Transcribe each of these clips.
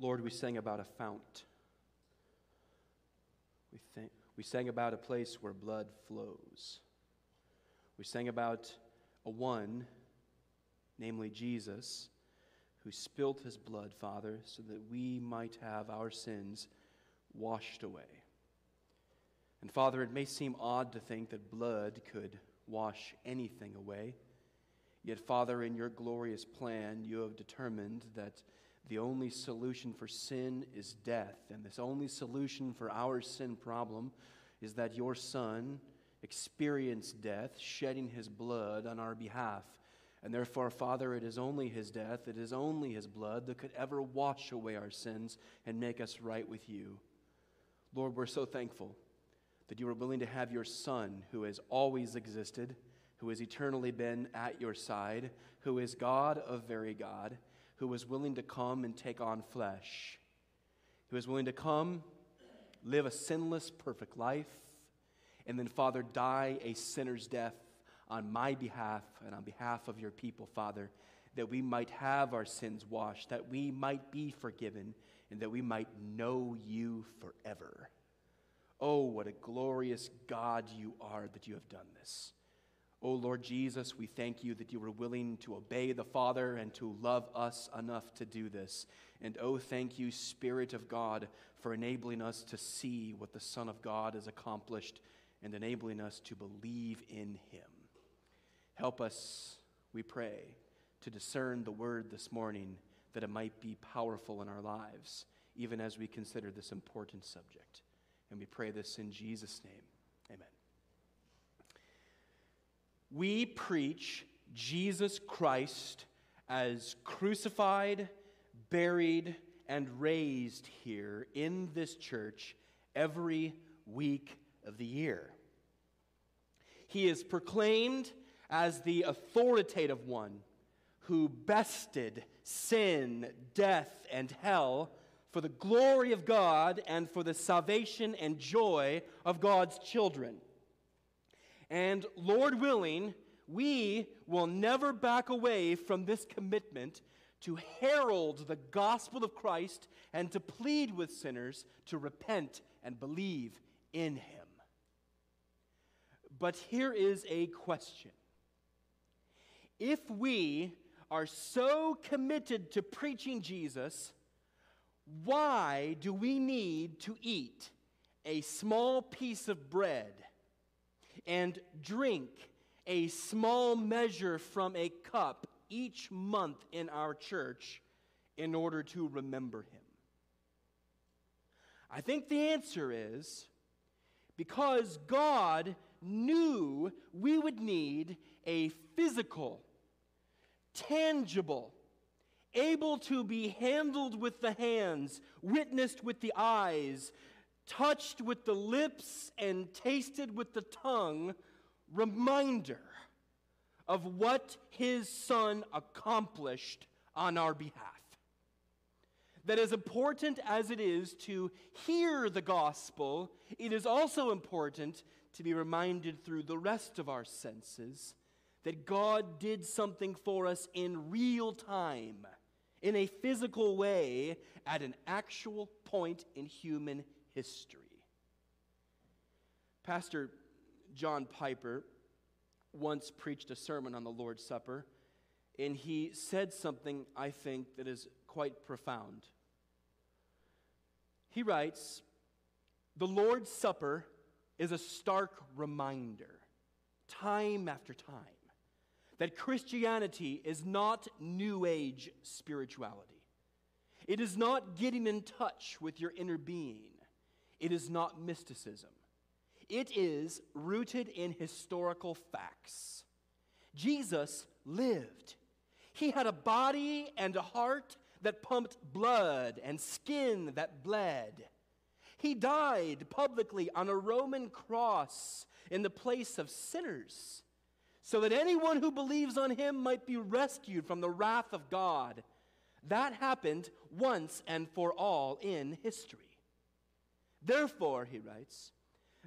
Lord, we sang about a fount. We, think, we sang about a place where blood flows. We sang about a one, namely Jesus, who spilt his blood, Father, so that we might have our sins washed away. And Father, it may seem odd to think that blood could wash anything away. Yet, Father, in your glorious plan, you have determined that the only solution for sin is death. And this only solution for our sin problem is that your Son experienced death, shedding his blood on our behalf. And therefore, Father, it is only his death, it is only his blood that could ever wash away our sins and make us right with you. Lord, we're so thankful that you are willing to have your Son, who has always existed, who has eternally been at your side, who is God of very God, who was willing to come and take on flesh, who was willing to come, live a sinless, perfect life, and then, Father, die a sinner's death on my behalf and on behalf of your people, Father, that we might have our sins washed, that we might be forgiven, and that we might know you forever. Oh, what a glorious God you are that you have done this. Oh, Lord Jesus, we thank you that you were willing to obey the Father and to love us enough to do this. And oh, thank you, Spirit of God, for enabling us to see what the Son of God has accomplished and enabling us to believe in him. Help us, we pray, to discern the word this morning that it might be powerful in our lives, even as we consider this important subject. And we pray this in Jesus' name. Amen. We preach Jesus Christ as crucified, buried, and raised here in this church every week of the year. He is proclaimed as the authoritative one who bested sin, death, and hell for the glory of God and for the salvation and joy of God's children. And Lord willing, we will never back away from this commitment to herald the gospel of Christ and to plead with sinners to repent and believe in him. But here is a question if we are so committed to preaching Jesus, why do we need to eat a small piece of bread and drink a small measure from a cup each month in our church in order to remember him? I think the answer is because God knew we would need a physical tangible, able to be handled with the hands, witnessed with the eyes, touched with the lips, and tasted with the tongue reminder of what his son accomplished on our behalf. That as important as it is to hear the gospel, it is also important to be reminded through the rest of our senses that God did something for us in real time, in a physical way, at an actual point in human history. Pastor John Piper once preached a sermon on the Lord's Supper, and he said something I think that is quite profound. He writes, The Lord's Supper is a stark reminder, time after time, that Christianity is not New Age spirituality. It is not getting in touch with your inner being. It is not mysticism. It is rooted in historical facts. Jesus lived. He had a body and a heart that pumped blood and skin that bled. He died publicly on a Roman cross in the place of sinners so that anyone who believes on him might be rescued from the wrath of God. That happened once and for all in history. Therefore, he writes,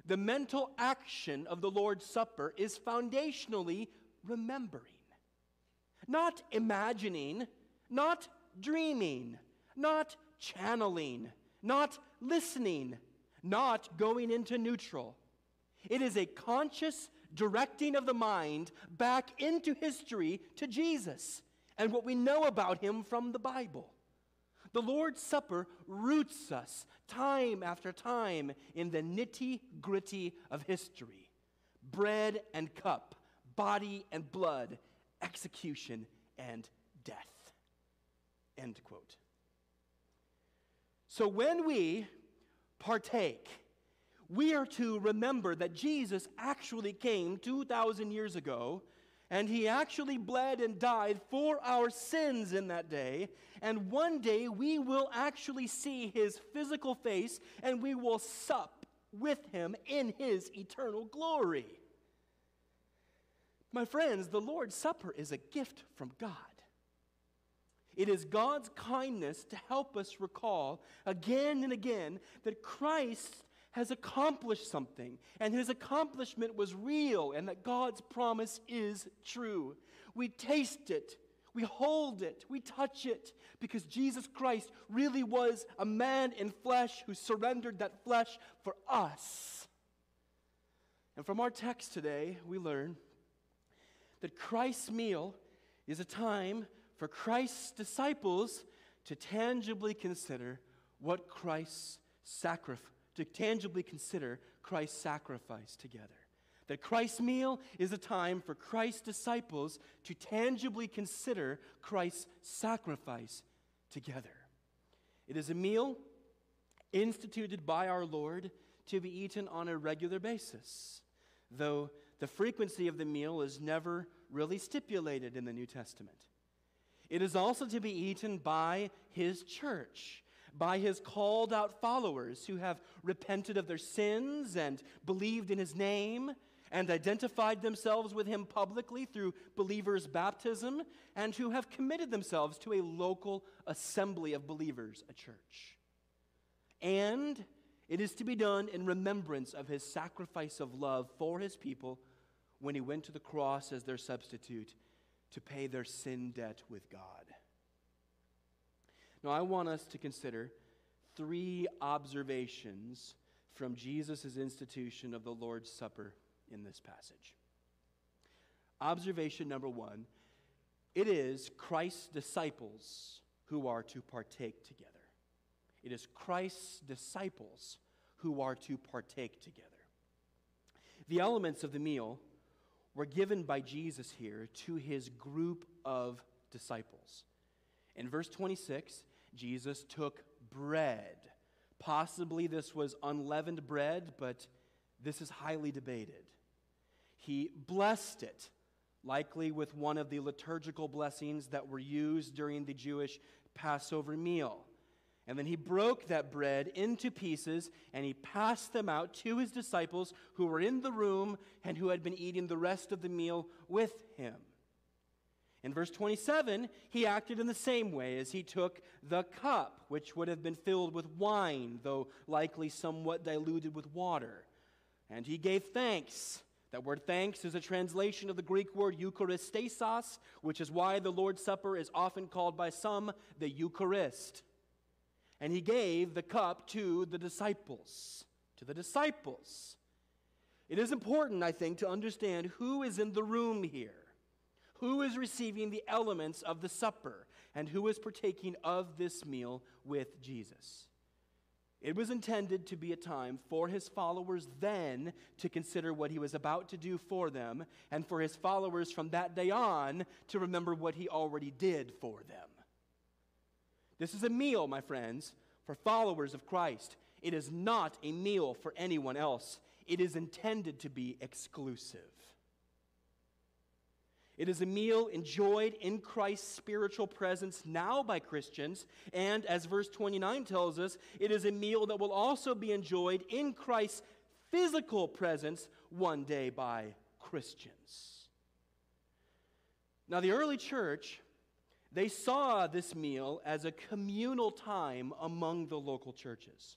the mental action of the Lord's Supper is foundationally remembering, not imagining, not dreaming, not channeling, not listening, not going into neutral. It is a conscious directing of the mind back into history to Jesus and what we know about him from the Bible. The Lord's Supper roots us time after time in the nitty gritty of history bread and cup, body and blood, execution and death. End quote. So when we partake, we are to remember that Jesus actually came 2,000 years ago and he actually bled and died for our sins in that day. And one day we will actually see his physical face and we will sup with him in his eternal glory. My friends, the Lord's Supper is a gift from God. It is God's kindness to help us recall again and again that Christ has accomplished something, and his accomplishment was real, and that God's promise is true. We taste it, we hold it, we touch it, because Jesus Christ really was a man in flesh who surrendered that flesh for us. And from our text today, we learn that Christ's meal is a time for Christ's disciples to tangibly consider what Christ's sacrifice to tangibly consider Christ's sacrifice together. That Christ's meal is a time for Christ's disciples to tangibly consider Christ's sacrifice together. It is a meal instituted by our Lord to be eaten on a regular basis, though the frequency of the meal is never really stipulated in the New Testament. It is also to be eaten by his church by his called out followers who have repented of their sins and believed in his name and identified themselves with him publicly through believers' baptism and who have committed themselves to a local assembly of believers, a church. And it is to be done in remembrance of his sacrifice of love for his people when he went to the cross as their substitute to pay their sin debt with God. Now, I want us to consider three observations from Jesus' institution of the Lord's Supper in this passage. Observation number one it is Christ's disciples who are to partake together. It is Christ's disciples who are to partake together. The elements of the meal were given by Jesus here to his group of disciples. In verse 26, Jesus took bread. Possibly this was unleavened bread, but this is highly debated. He blessed it, likely with one of the liturgical blessings that were used during the Jewish Passover meal. And then he broke that bread into pieces and he passed them out to his disciples who were in the room and who had been eating the rest of the meal with him. In verse 27, he acted in the same way as he took the cup, which would have been filled with wine, though likely somewhat diluted with water. And he gave thanks. That word thanks is a translation of the Greek word eucharistesos, which is why the Lord's Supper is often called by some the Eucharist. And he gave the cup to the disciples. To the disciples. It is important, I think, to understand who is in the room here who is receiving the elements of the supper and who is partaking of this meal with Jesus. It was intended to be a time for his followers then to consider what he was about to do for them, and for his followers from that day on to remember what he already did for them. This is a meal, my friends, for followers of Christ. It is not a meal for anyone else, it is intended to be exclusive. It is a meal enjoyed in Christ's spiritual presence now by Christians. And as verse 29 tells us, it is a meal that will also be enjoyed in Christ's physical presence one day by Christians. Now, the early church, they saw this meal as a communal time among the local churches.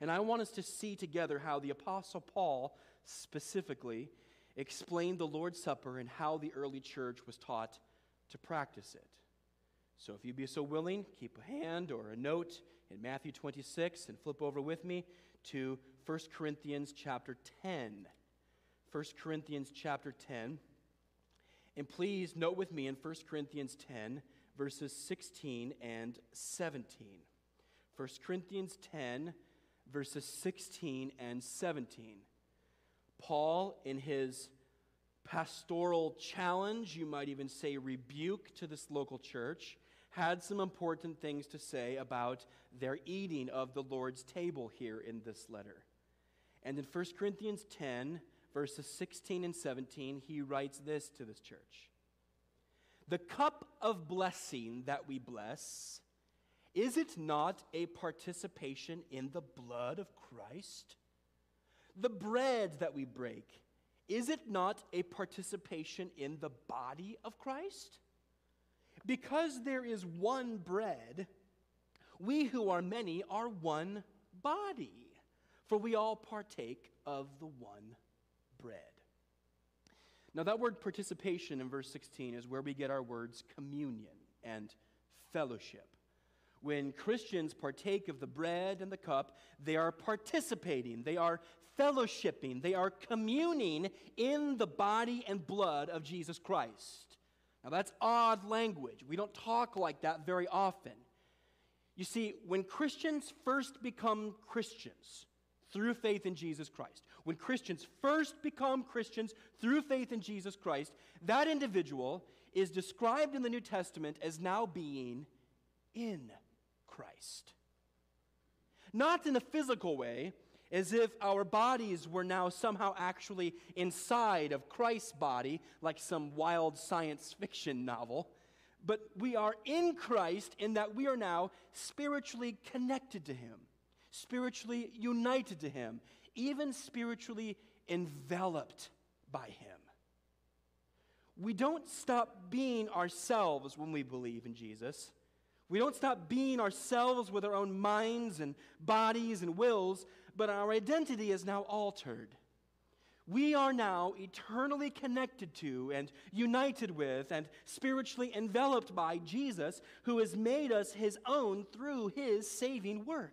And I want us to see together how the Apostle Paul specifically explained the Lord's Supper and how the early church was taught to practice it. So if you'd be so willing, keep a hand or a note in Matthew 26 and flip over with me to 1 Corinthians chapter 10. 1 Corinthians chapter 10. And please note with me in 1 Corinthians 10, verses 16 and 17. 1 Corinthians 10, verses 16 and 17. Paul, in his pastoral challenge, you might even say rebuke to this local church, had some important things to say about their eating of the Lord's table here in this letter. And in 1 Corinthians 10, verses 16 and 17, he writes this to this church The cup of blessing that we bless, is it not a participation in the blood of Christ? The bread that we break, is it not a participation in the body of Christ? Because there is one bread, we who are many are one body, for we all partake of the one bread. Now, that word participation in verse 16 is where we get our words communion and fellowship. When Christians partake of the bread and the cup, they are participating, they are fellowshipping, they are communing in the body and blood of Jesus Christ. Now, that's odd language. We don't talk like that very often. You see, when Christians first become Christians through faith in Jesus Christ, when Christians first become Christians through faith in Jesus Christ, that individual is described in the New Testament as now being in Christ. Not in a physical way, as if our bodies were now somehow actually inside of Christ's body, like some wild science fiction novel. But we are in Christ in that we are now spiritually connected to Him, spiritually united to Him, even spiritually enveloped by Him. We don't stop being ourselves when we believe in Jesus. We don't stop being ourselves with our own minds and bodies and wills, but our identity is now altered. We are now eternally connected to and united with and spiritually enveloped by Jesus, who has made us his own through his saving work.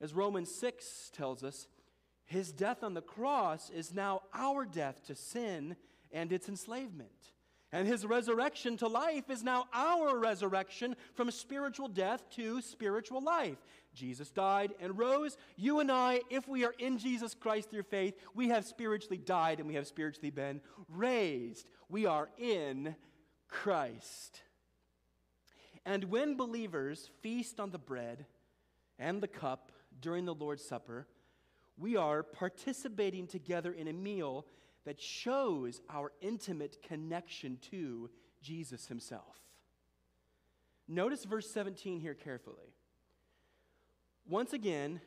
As Romans 6 tells us, his death on the cross is now our death to sin and its enslavement. And his resurrection to life is now our resurrection from spiritual death to spiritual life. Jesus died and rose. You and I, if we are in Jesus Christ through faith, we have spiritually died and we have spiritually been raised. We are in Christ. And when believers feast on the bread and the cup during the Lord's Supper, we are participating together in a meal that shows our intimate connection to Jesus himself. Notice verse 17 here carefully. Once again,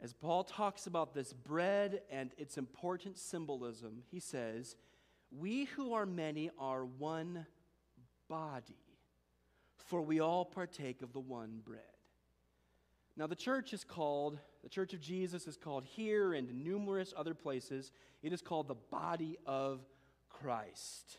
as Paul talks about this bread and its important symbolism, he says, We who are many are one body, for we all partake of the one bread. Now, the church is called, the church of Jesus is called here and numerous other places, it is called the body of Christ.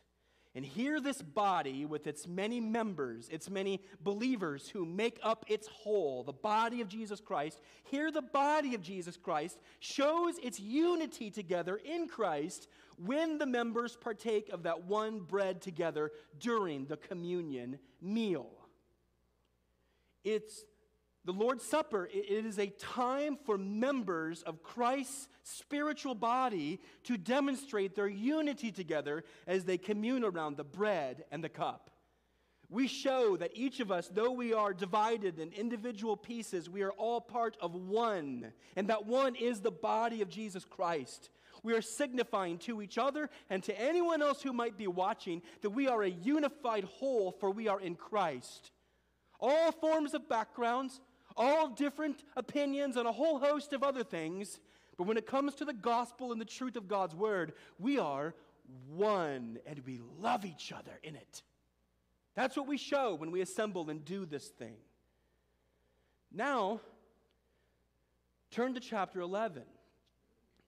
And here, this body, with its many members, its many believers who make up its whole, the body of Jesus Christ, here, the body of Jesus Christ shows its unity together in Christ when the members partake of that one bread together during the communion meal. It's the Lord's Supper, it is a time for members of Christ's spiritual body to demonstrate their unity together as they commune around the bread and the cup. We show that each of us, though we are divided in individual pieces, we are all part of one, and that one is the body of Jesus Christ. We are signifying to each other and to anyone else who might be watching that we are a unified whole, for we are in Christ. All forms of backgrounds, all different opinions, and a whole host of other things. But when it comes to the gospel and the truth of God's word, we are one and we love each other in it. That's what we show when we assemble and do this thing. Now, turn to chapter 11,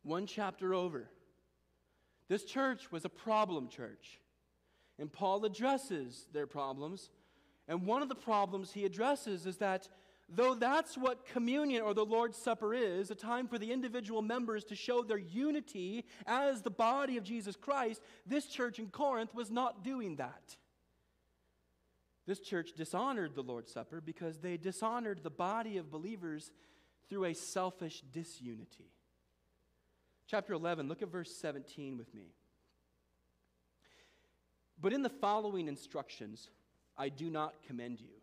one chapter over. This church was a problem church. And Paul addresses their problems. And one of the problems he addresses is that though that's what communion or the Lord's Supper is, a time for the individual members to show their unity as the body of Jesus Christ, this church in Corinth was not doing that. This church dishonored the Lord's Supper because they dishonored the body of believers through a selfish disunity. Chapter 11, look at verse 17 with me. But in the following instructions, I do not commend you,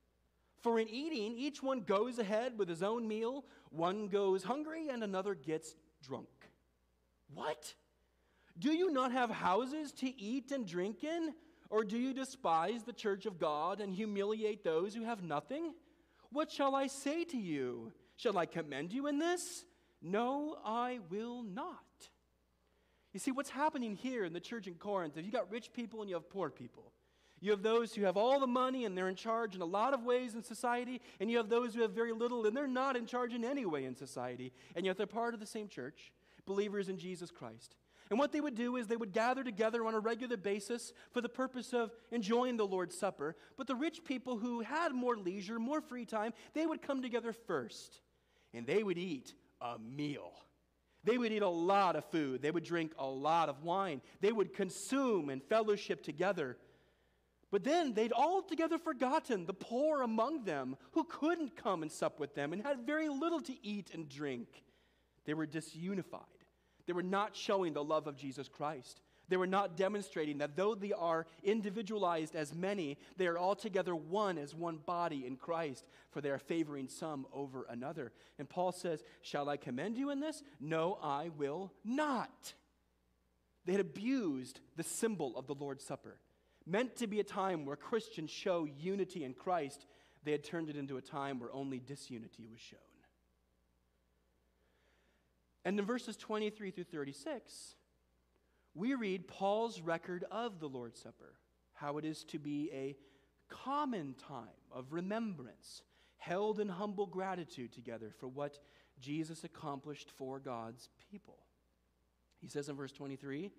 For in eating, each one goes ahead with his own meal, one goes hungry, and another gets drunk. What? Do you not have houses to eat and drink in? Or do you despise the church of God and humiliate those who have nothing? What shall I say to you? Shall I commend you in this? No, I will not. You see, what's happening here in the church in Corinth if you got rich people and you have poor people. You have those who have all the money and they're in charge in a lot of ways in society, and you have those who have very little and they're not in charge in any way in society, and yet they're part of the same church, believers in Jesus Christ. And what they would do is they would gather together on a regular basis for the purpose of enjoying the Lord's Supper. But the rich people who had more leisure, more free time, they would come together first and they would eat a meal. They would eat a lot of food. They would drink a lot of wine. They would consume and fellowship together. But then they'd altogether forgotten the poor among them who couldn't come and sup with them and had very little to eat and drink. They were disunified. They were not showing the love of Jesus Christ. They were not demonstrating that though they are individualized as many, they are altogether one as one body in Christ, for they are favoring some over another. And Paul says, Shall I commend you in this? No, I will not. They had abused the symbol of the Lord's Supper. Meant to be a time where Christians show unity in Christ, they had turned it into a time where only disunity was shown. And in verses 23 through 36, we read Paul's record of the Lord's Supper, how it is to be a common time of remembrance, held in humble gratitude together for what Jesus accomplished for God's people. He says in verse 23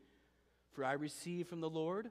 For I received from the Lord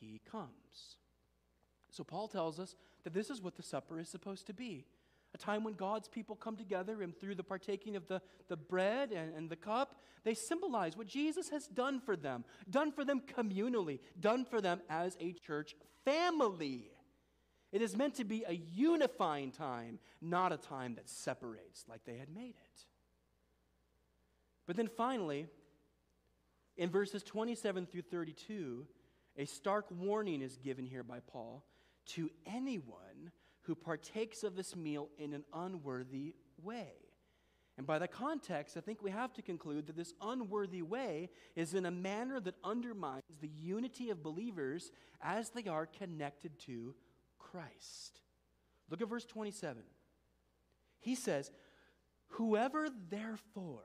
he comes. So, Paul tells us that this is what the supper is supposed to be a time when God's people come together and through the partaking of the, the bread and, and the cup, they symbolize what Jesus has done for them, done for them communally, done for them as a church family. It is meant to be a unifying time, not a time that separates like they had made it. But then finally, in verses 27 through 32, a stark warning is given here by Paul to anyone who partakes of this meal in an unworthy way. And by the context, I think we have to conclude that this unworthy way is in a manner that undermines the unity of believers as they are connected to Christ. Look at verse 27. He says, Whoever therefore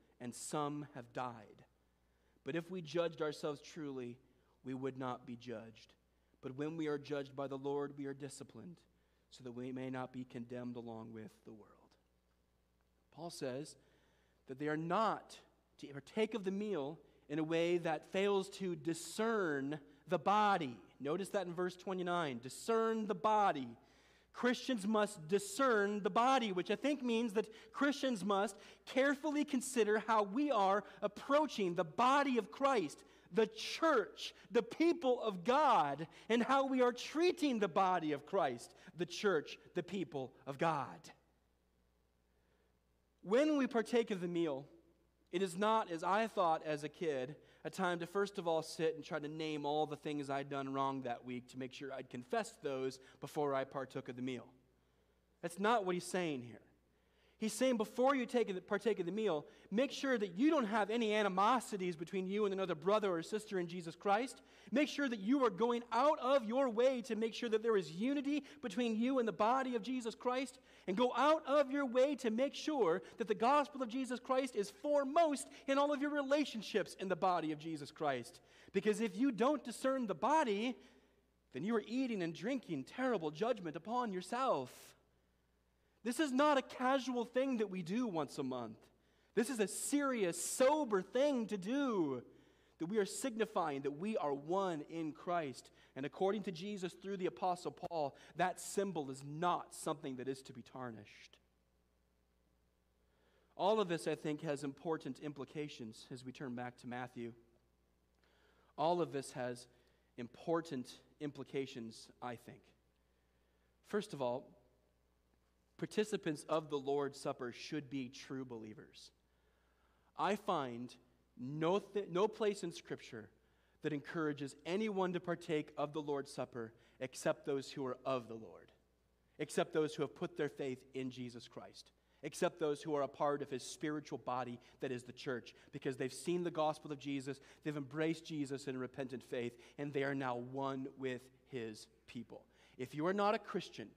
and some have died. But if we judged ourselves truly, we would not be judged. But when we are judged by the Lord, we are disciplined so that we may not be condemned along with the world. Paul says that they are not to partake of the meal in a way that fails to discern the body. Notice that in verse 29 discern the body. Christians must discern the body, which I think means that Christians must carefully consider how we are approaching the body of Christ, the church, the people of God, and how we are treating the body of Christ, the church, the people of God. When we partake of the meal, it is not, as I thought as a kid, a time to first of all sit and try to name all the things I'd done wrong that week to make sure I'd confessed those before I partook of the meal. That's not what he's saying here. He's saying before you take, partake of the meal, make sure that you don't have any animosities between you and another brother or sister in Jesus Christ. Make sure that you are going out of your way to make sure that there is unity between you and the body of Jesus Christ. And go out of your way to make sure that the gospel of Jesus Christ is foremost in all of your relationships in the body of Jesus Christ. Because if you don't discern the body, then you are eating and drinking terrible judgment upon yourself. This is not a casual thing that we do once a month. This is a serious, sober thing to do. That we are signifying that we are one in Christ. And according to Jesus through the Apostle Paul, that symbol is not something that is to be tarnished. All of this, I think, has important implications as we turn back to Matthew. All of this has important implications, I think. First of all, participants of the Lord's Supper should be true believers. I find no, th- no place in Scripture that encourages anyone to partake of the Lord's Supper except those who are of the Lord, except those who have put their faith in Jesus Christ, except those who are a part of his spiritual body that is the church, because they've seen the gospel of Jesus, they've embraced Jesus in repentant faith, and they are now one with his people. If you are not a Christian,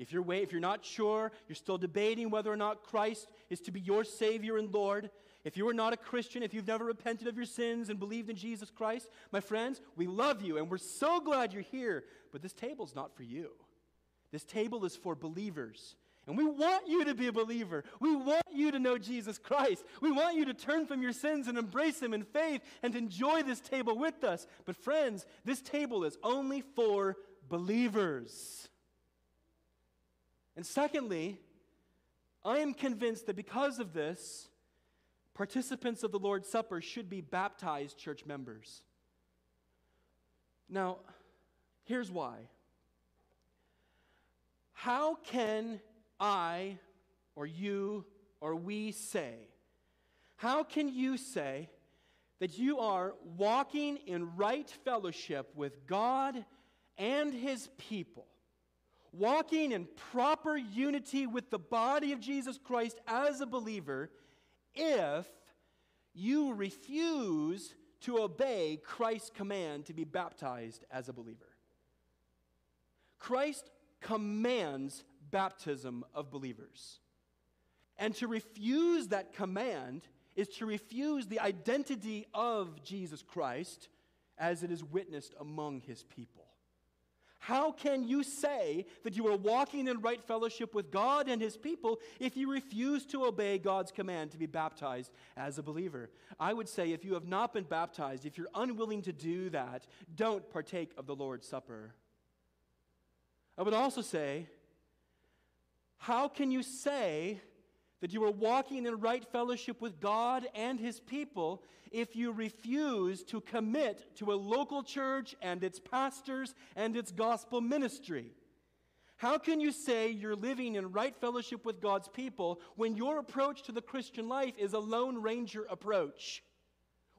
if you're, wait, if you're not sure, you're still debating whether or not Christ is to be your Savior and Lord, if you are not a Christian, if you've never repented of your sins and believed in Jesus Christ, my friends, we love you and we're so glad you're here. But this table is not for you. This table is for believers. And we want you to be a believer. We want you to know Jesus Christ. We want you to turn from your sins and embrace Him in faith and enjoy this table with us. But, friends, this table is only for believers. And secondly, I am convinced that because of this, participants of the Lord's Supper should be baptized church members. Now, here's why. How can I or you or we say, how can you say that you are walking in right fellowship with God and His people walking in proper unity with the body of Jesus Christ as a believer if you refuse to obey Christ's command to be baptized as a believer. Christ commands baptism of believers. And to refuse that command is to refuse the identity of Jesus Christ as it is witnessed among his people. How can you say that you are walking in right fellowship with God and His people if you refuse to obey God's command to be baptized as a believer? I would say if you have not been baptized, if you're unwilling to do that, don't partake of the Lord's Supper. I would also say, how can you say that you are walking in right fellowship with God and His people if you refuse to commit to a local church and its pastors and its gospel ministry. How can you say you're living in right fellowship with God's people when your approach to the Christian life is a Lone Ranger approach?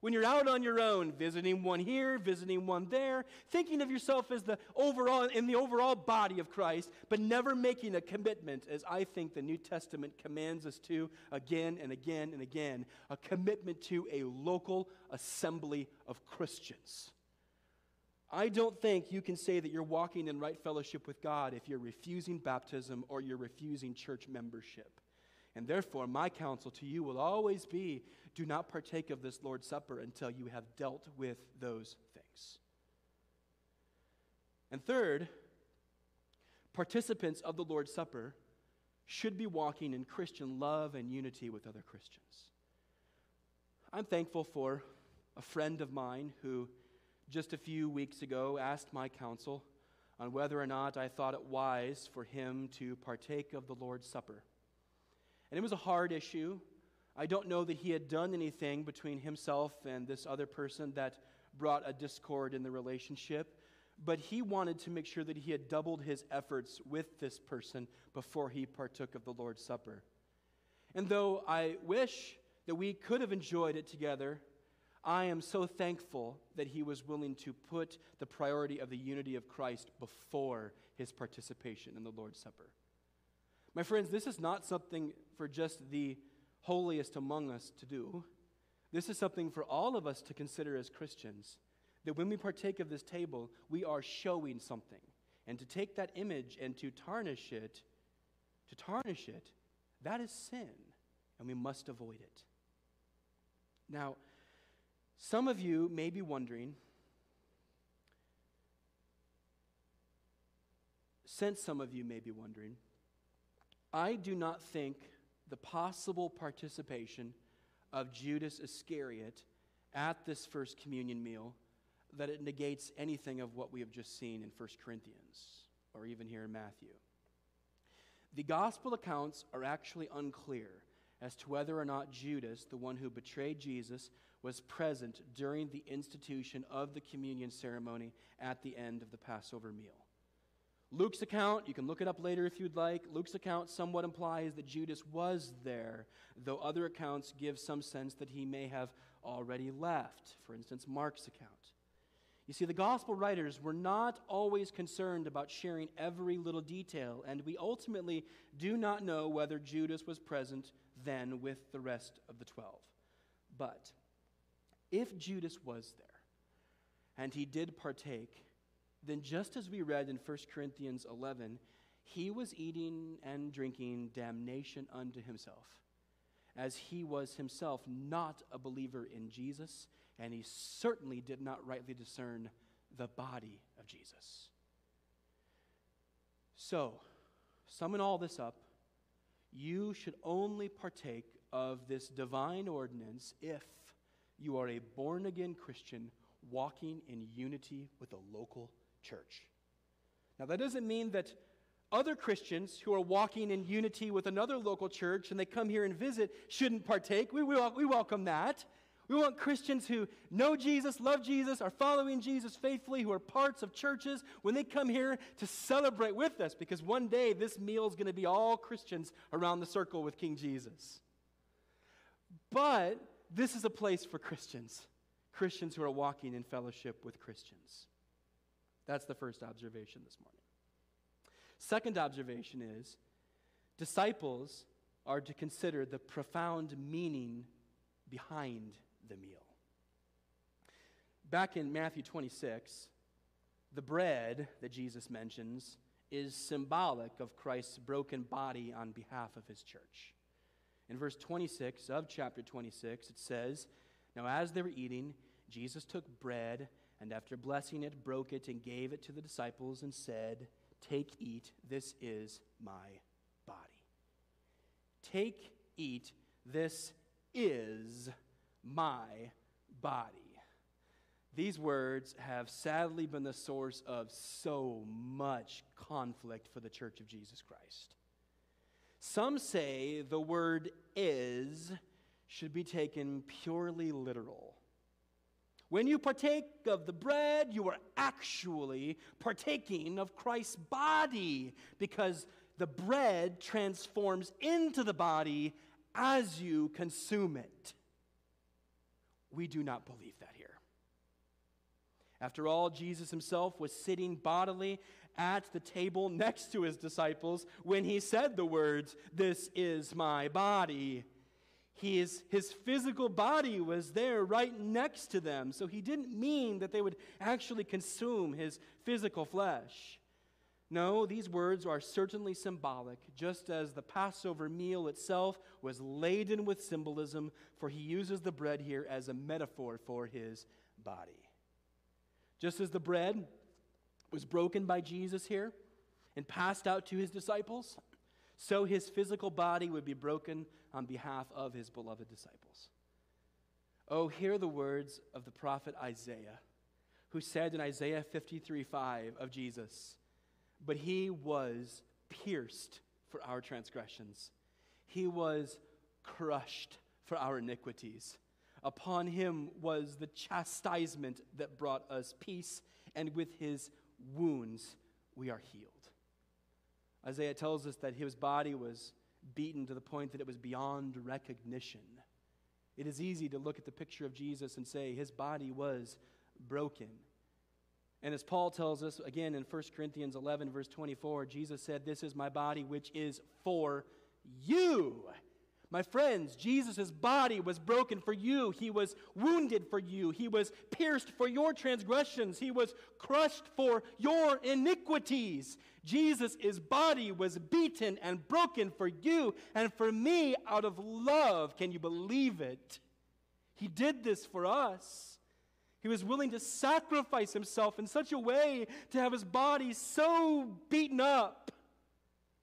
When you're out on your own, visiting one here, visiting one there, thinking of yourself as the overall in the overall body of Christ, but never making a commitment, as I think the New Testament commands us to again and again and again, a commitment to a local assembly of Christians. I don't think you can say that you're walking in right fellowship with God if you're refusing baptism or you're refusing church membership. And therefore, my counsel to you will always be do not partake of this Lord's Supper until you have dealt with those things. And third, participants of the Lord's Supper should be walking in Christian love and unity with other Christians. I'm thankful for a friend of mine who just a few weeks ago asked my counsel on whether or not I thought it wise for him to partake of the Lord's Supper. And it was a hard issue. I don't know that he had done anything between himself and this other person that brought a discord in the relationship, but he wanted to make sure that he had doubled his efforts with this person before he partook of the Lord's Supper. And though I wish that we could have enjoyed it together, I am so thankful that he was willing to put the priority of the unity of Christ before his participation in the Lord's Supper. My friends, this is not something for just the holiest among us to do. This is something for all of us to consider as Christians. That when we partake of this table, we are showing something. And to take that image and to tarnish it, to tarnish it, that is sin, and we must avoid it. Now, some of you may be wondering, since some of you may be wondering, I do not think the possible participation of Judas Iscariot at this first communion meal that it negates anything of what we have just seen in 1 Corinthians or even here in Matthew. The gospel accounts are actually unclear as to whether or not Judas, the one who betrayed Jesus, was present during the institution of the communion ceremony at the end of the Passover meal. Luke's account, you can look it up later if you'd like. Luke's account somewhat implies that Judas was there, though other accounts give some sense that he may have already left. For instance, Mark's account. You see, the gospel writers were not always concerned about sharing every little detail, and we ultimately do not know whether Judas was present then with the rest of the twelve. But if Judas was there and he did partake, then just as we read in 1 Corinthians 11, he was eating and drinking damnation unto himself, as he was himself not a believer in Jesus, and he certainly did not rightly discern the body of Jesus. So, summing all this up, you should only partake of this divine ordinance if you are a born again Christian walking in unity with a local church. Now, that doesn't mean that other Christians who are walking in unity with another local church and they come here and visit shouldn't partake. We, we, we welcome that. We want Christians who know Jesus, love Jesus, are following Jesus faithfully, who are parts of churches, when they come here to celebrate with us, because one day this meal is going to be all Christians around the circle with King Jesus. But this is a place for Christians, Christians who are walking in fellowship with Christians. That's the first observation this morning. Second observation is disciples are to consider the profound meaning behind the meal. Back in Matthew 26, the bread that Jesus mentions is symbolic of Christ's broken body on behalf of his church. In verse 26 of chapter 26, it says, Now as they were eating, Jesus took bread, and after blessing it, broke it and gave it to the disciples and said, Take, eat, this is my body. Take, eat, this is my body. These words have sadly been the source of so much conflict for the Church of Jesus Christ. Some say the word is should be taken purely literal. When you partake of the bread, you are actually partaking of Christ's body because the bread transforms into the body as you consume it. We do not believe that here. After all, Jesus himself was sitting bodily at the table next to his disciples when he said the words, This is my body. His, his physical body was there right next to them, so he didn't mean that they would actually consume his physical flesh. No, these words are certainly symbolic, just as the Passover meal itself was laden with symbolism, for he uses the bread here as a metaphor for his body. Just as the bread was broken by Jesus here and passed out to his disciples, so his physical body would be broken on behalf of his beloved disciples. Oh, hear the words of the prophet Isaiah, who said in Isaiah 53 5 of Jesus, But he was pierced for our transgressions, he was crushed for our iniquities. Upon him was the chastisement that brought us peace, and with his wounds we are healed. Isaiah tells us that his body was beaten to the point that it was beyond recognition. It is easy to look at the picture of Jesus and say his body was broken. And as Paul tells us again in 1 Corinthians 11, verse 24, Jesus said, This is my body, which is for you. My friends, Jesus' body was broken for you. He was wounded for you. He was pierced for your transgressions. He was crushed for your iniquities. Jesus' body was beaten and broken for you and for me out of love. Can you believe it? He did this for us. He was willing to sacrifice himself in such a way to have his body so beaten up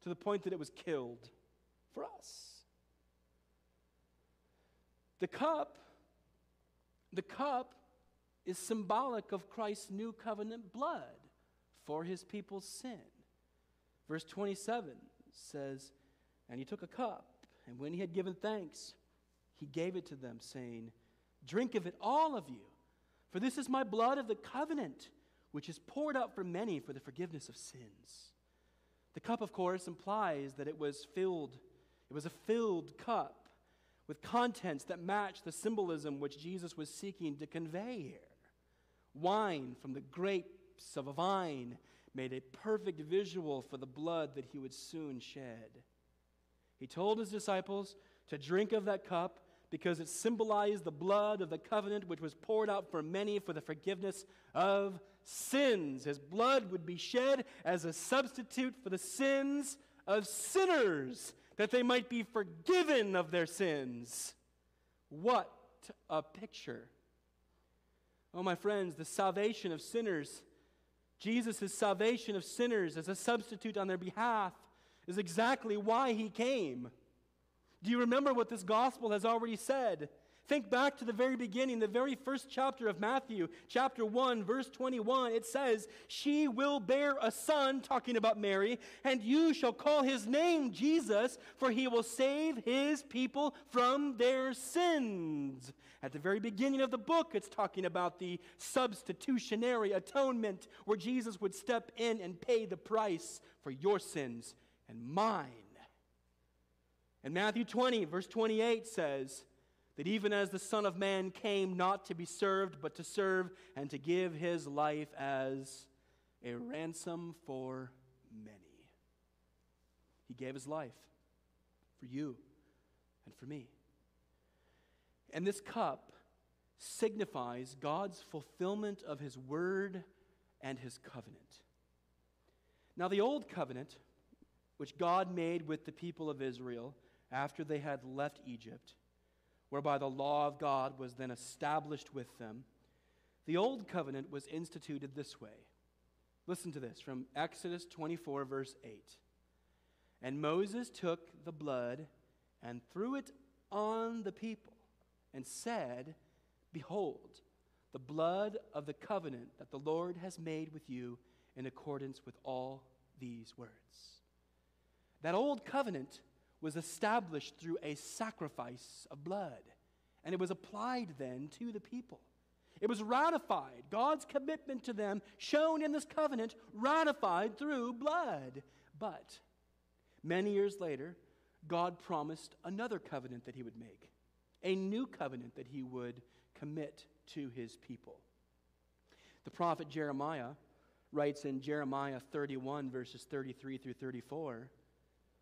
to the point that it was killed for us. The cup, the cup is symbolic of Christ's new covenant blood for his people's sin. Verse 27 says, And he took a cup, and when he had given thanks, he gave it to them, saying, Drink of it, all of you, for this is my blood of the covenant, which is poured out for many for the forgiveness of sins. The cup, of course, implies that it was filled, it was a filled cup with contents that match the symbolism which Jesus was seeking to convey here. Wine from the grapes of a vine made a perfect visual for the blood that he would soon shed. He told his disciples to drink of that cup because it symbolized the blood of the covenant which was poured out for many for the forgiveness of sins. His blood would be shed as a substitute for the sins of sinners that they might be forgiven of their sins. What a picture! Oh, my friends, the salvation of sinners, Jesus' salvation of sinners as a substitute on their behalf, is exactly why he came. Do you remember what this gospel has already said? Think back to the very beginning, the very first chapter of Matthew, chapter 1, verse 21. It says, She will bear a son, talking about Mary, and you shall call his name Jesus, for he will save his people from their sins. At the very beginning of the book, it's talking about the substitutionary atonement, where Jesus would step in and pay the price for your sins and mine. And Matthew 20, verse 28 says, that even as the Son of Man came not to be served, but to serve and to give his life as a ransom for many. He gave his life for you and for me. And this cup signifies God's fulfillment of his word and his covenant. Now, the old covenant, which God made with the people of Israel after they had left Egypt, whereby the law of God was then established with them, the old covenant was instituted this way. Listen to this from Exodus 24, verse 8. And Moses took the blood and threw it on the people and said, Behold, the blood of the covenant that the Lord has made with you in accordance with all these words. That old covenant was established through a sacrifice of blood, and it was applied then to the people. It was ratified. God's commitment to them, shown in this covenant, ratified through blood. But many years later, God promised another covenant that He would make, a new covenant that He would commit to His people. The prophet Jeremiah writes in Jeremiah 31, verses 33 through 34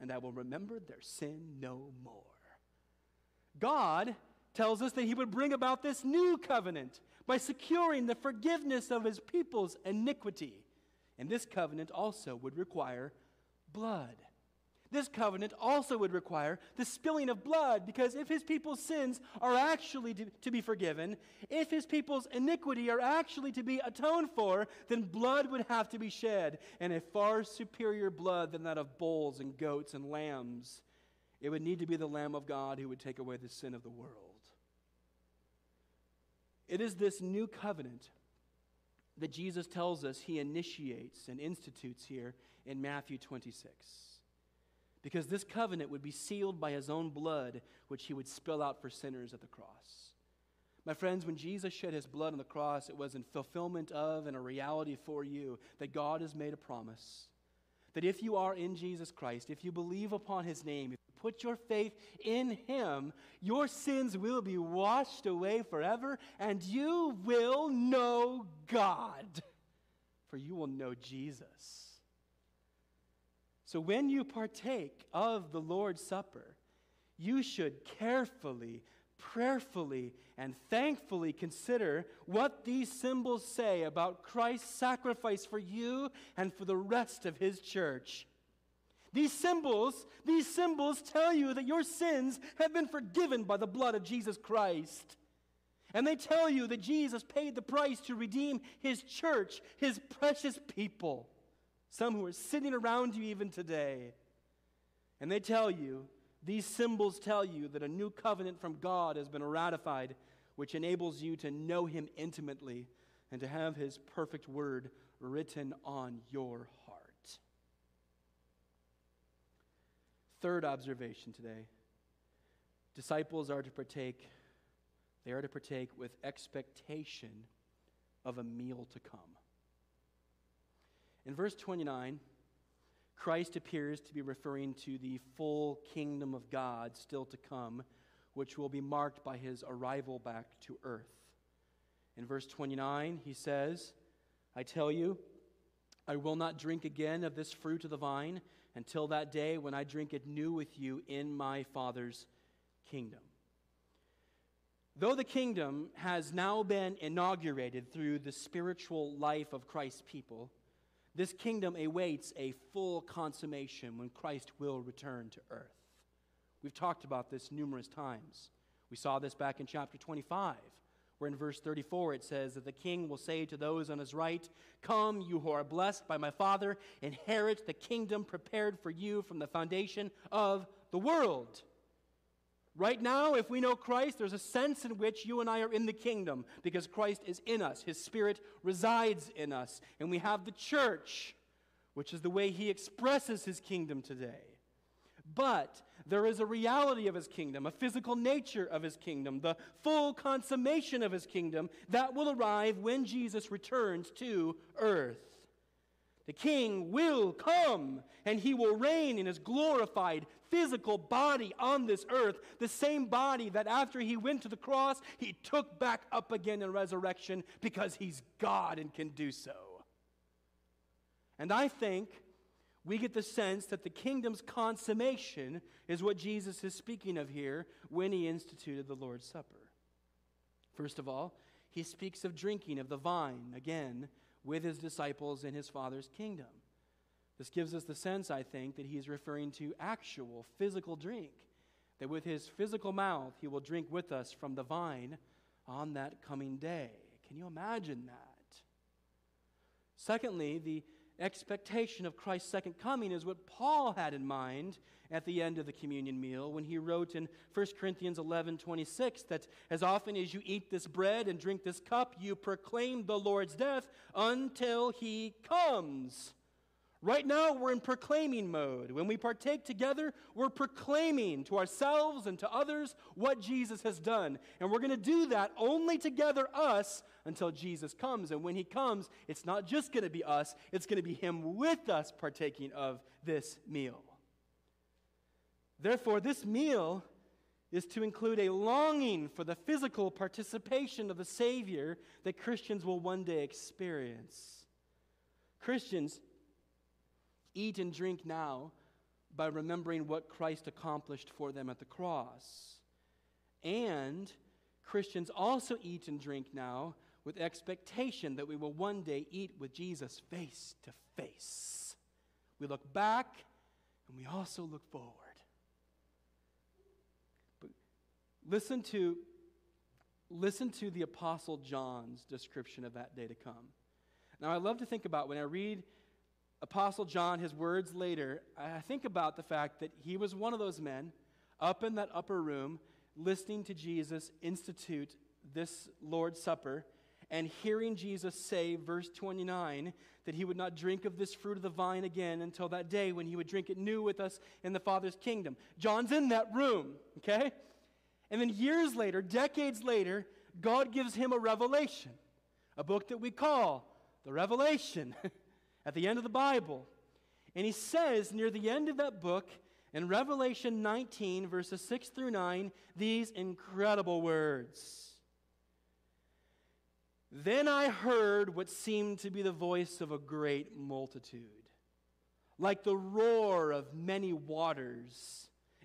and I will remember their sin no more. God tells us that he would bring about this new covenant by securing the forgiveness of his people's iniquity. And this covenant also would require blood. This covenant also would require the spilling of blood, because if his people's sins are actually to, to, be forgiven, if his people's iniquity are actually to be atoned for, then blood would have to be shed, and a far superior blood than that of bulls and goats and lambs. It would need to be the Lamb of God who would take away the sin of the world. It is this new covenant that Jesus tells us he initiates and institutes here in Matthew 26. Because this covenant would be sealed by his own blood, which he would spill out for sinners at the cross. My friends, when Jesus shed his blood on the cross, it was in fulfillment of and a reality for you that God has made a promise. That if you are in Jesus Christ, if you believe upon his name, if you put your faith in him, your sins will be washed away forever, and you will know God, for you will know Jesus. So when you partake of the Lord's Supper, you should carefully, prayerfully, and thankfully consider what these symbols say about Christ's sacrifice for you and for the rest of his church. These symbols, these symbols tell you that your sins have been forgiven by the blood of Jesus Christ. And they tell you that Jesus paid the price to redeem his church, his precious people some who are sitting around you even today. And they tell you, these symbols tell you that a new covenant from God has been ratified, which enables you to know Him intimately and to have His perfect word written on your heart. Third observation today disciples are to partake, they are to partake with expectation of a meal to come. In verse 29, Christ appears to be referring to the full kingdom of God still to come, which will be marked by his arrival back to earth. In verse 29, he says, I tell you, I will not drink again of this fruit of the vine until that day when I drink it new with you in my Father's kingdom. Though the kingdom has now been inaugurated through the spiritual life of Christ's people, this kingdom awaits a full consummation when Christ will return to earth. We've talked about this numerous times. We saw this back in chapter 25, where in verse 34 it says that the king will say to those on his right, Come, you who are blessed by my Father, inherit the kingdom prepared for you from the foundation of the world. Right now, if we know Christ, there's a sense in which you and I are in the kingdom because Christ is in us. His Spirit resides in us. And we have the church, which is the way He expresses His kingdom today. But there is a reality of His kingdom, a physical nature of His kingdom, the full consummation of His kingdom that will arrive when Jesus returns to earth. The king will come and he will reign in his glorified physical body on this earth, the same body that after he went to the cross, he took back up again in resurrection because he's God and can do so. And I think we get the sense that the kingdom's consummation is what Jesus is speaking of here when he instituted the Lord's Supper. First of all, he speaks of drinking of the vine, again, with his disciples in his Father's kingdom. This gives us the sense, I think, that he's referring to actual physical drink, that with his physical mouth he will drink with us from the vine on that coming day. Can you imagine that? Secondly, the expectation of Christ's second coming is what Paul had in mind at the end of the communion meal when he wrote in 1 Corinthians 11 26 that as often as you eat this bread and drink this cup, you proclaim the Lord's death until he comes. Right now, we're in proclaiming mode. When we partake together, we're proclaiming to ourselves and to others what Jesus has done. And we're going to do that only together, us, until Jesus comes. And when he comes, it's not just going to be us, it's going to be him with us partaking of this meal. Therefore, this meal is to include a longing for the physical participation of the Savior that Christians will one day experience. Christians eat and drink now, by remembering what Christ accomplished for them at the cross. And Christians also eat and drink now with expectation that we will one day eat with Jesus face to face. We look back and we also look forward. But listen to listen to the apostle John's description of that day to come. Now I love to think about when I read apostle John his words later, I think about the fact that he was one of those men up in that upper room listening to Jesus institute this Lord's Supper and hearing Jesus say, verse 29, that he would not drink of this fruit of the vine again until that day when he would drink it new with us in the Father's kingdom. John's in that room, okay? And then years later, decades later, God gives him a revelation, a book that we call the Revelation at the end of the Bible. And he says near the end of that book, in Revelation 19, verses 6 through 9, these incredible words. Then I heard what seemed to be the voice of a great multitude, like the roar of many waters,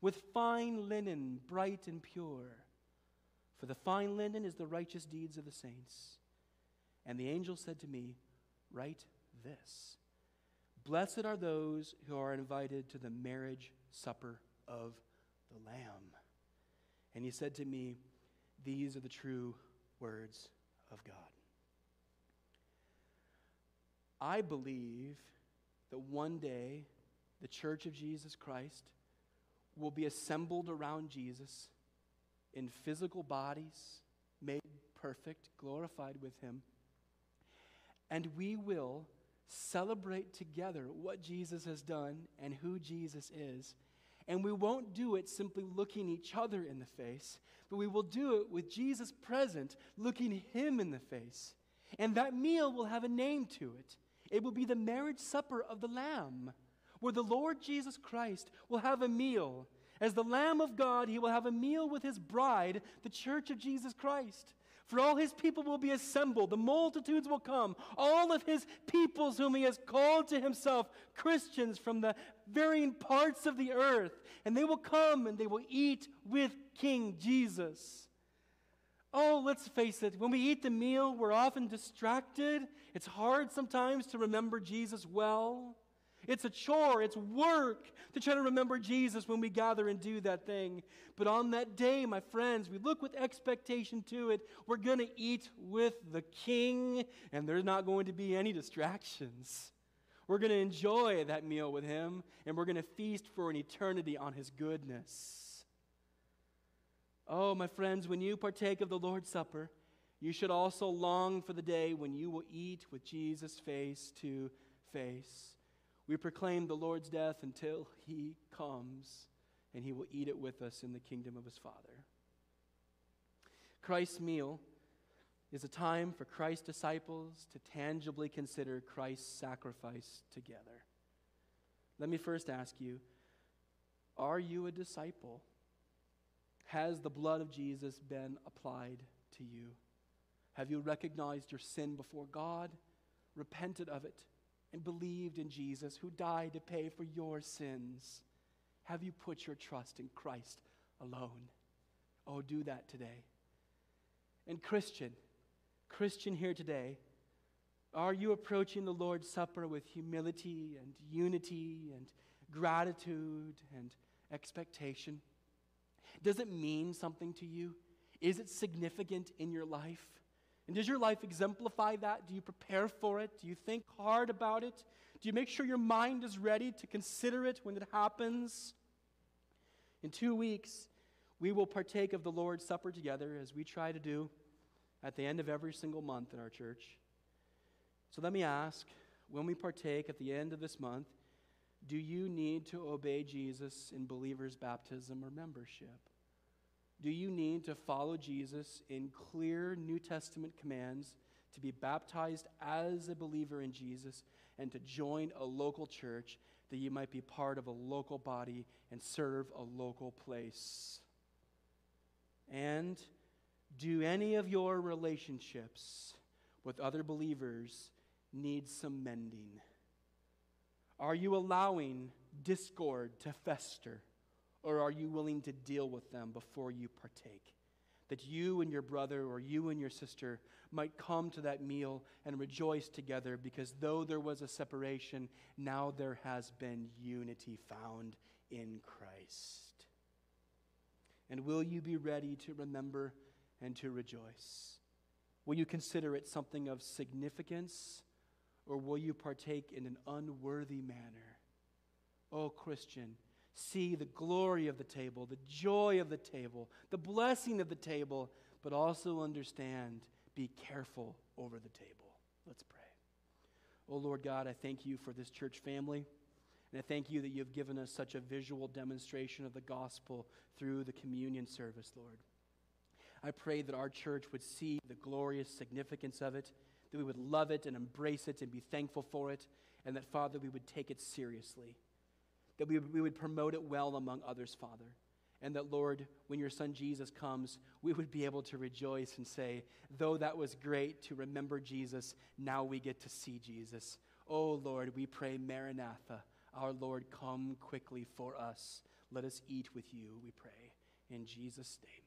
with fine linen, bright and pure. For the fine linen is the righteous deeds of the saints. And the angel said to me, Write this Blessed are those who are invited to the marriage supper of the Lamb. And he said to me, These are the true words of God. I believe that one day the church of Jesus Christ will be assembled around Jesus in physical bodies, made perfect, glorified with Him. And we will celebrate together what Jesus has done and who Jesus is. And we won't do it simply looking each other in the face, but we will do it with Jesus present, looking Him in the face. And that meal will have a name to it. It will be the marriage supper of the Lamb, where the Lord Jesus Christ will have a meal. As the Lamb of God, he will have a meal with his bride, the church of Jesus Christ. For all his people will be assembled, the multitudes will come, all of his peoples whom he has called to himself, Christians from the varying parts of the earth, and they will come and they will eat with King Jesus. Oh, let's face it, when we eat the meal, we're often distracted. It's hard sometimes to remember Jesus well. It's a chore, it's work to try to remember Jesus when we gather and do that thing. But on that day, my friends, we look with expectation to it. We're going to eat with the King, and there's not going to be any distractions. We're going to enjoy that meal with Him, and we're going to feast for an eternity on His goodness. Oh, my friends, when you partake of the Lord's Supper, you should also long for the day when you will eat with Jesus face to face. We proclaim the Lord's death until he comes, and he will eat it with us in the kingdom of his Father. Christ's meal is a time for Christ's disciples to tangibly consider Christ's sacrifice together. Let me first ask you are you a disciple? Has the blood of Jesus been applied to you? Have you recognized your sin before God, repented of it, and believed in Jesus who died to pay for your sins? Have you put your trust in Christ alone? Oh, do that today. And Christian, Christian here today, are you approaching the Lord's Supper with humility and unity and gratitude and expectation? Does it mean something to you? Is it significant in your life? And does your life exemplify that? Do you prepare for it? Do you think hard about it? Do you make sure your mind is ready to consider it when it happens? In two weeks, we will partake of the Lord's Supper together as we try to do at the end of every single month in our church. So let me ask when we partake at the end of this month, Do you need to obey Jesus in believer's baptism or membership? Do you need to follow Jesus in clear New Testament commands to be baptized as a believer in Jesus and to join a local church that you might be part of a local body and serve a local place? And do any of your relationships with other believers need some mending? Are you allowing discord to fester, or are you willing to deal with them before you partake? That you and your brother or you and your sister might come to that meal and rejoice together because though there was a separation, now there has been unity found in Christ. And will you be ready to remember and to rejoice? Will you consider it something of significance? or will you partake in an unworthy manner? Oh, Christian, see the glory of the table, the joy of the table, the blessing of the table, but also understand be careful over the table. Let's pray. Oh, Lord God, I thank you for this church family. And I thank you that you've given us such a visual demonstration of the gospel through the communion service, Lord. I pray that our church would see the glorious significance of it that we would love it and embrace it and be thankful for it, and that, Father, we would take it seriously, that we, we would promote it well among others, Father. And that, Lord, when your son Jesus comes, we would be able to rejoice and say, though that was great to remember Jesus, now we get to see Jesus. Oh, Lord, we pray, Maranatha, our Lord, come quickly for us. Let us eat with you, we pray. In Jesus' name.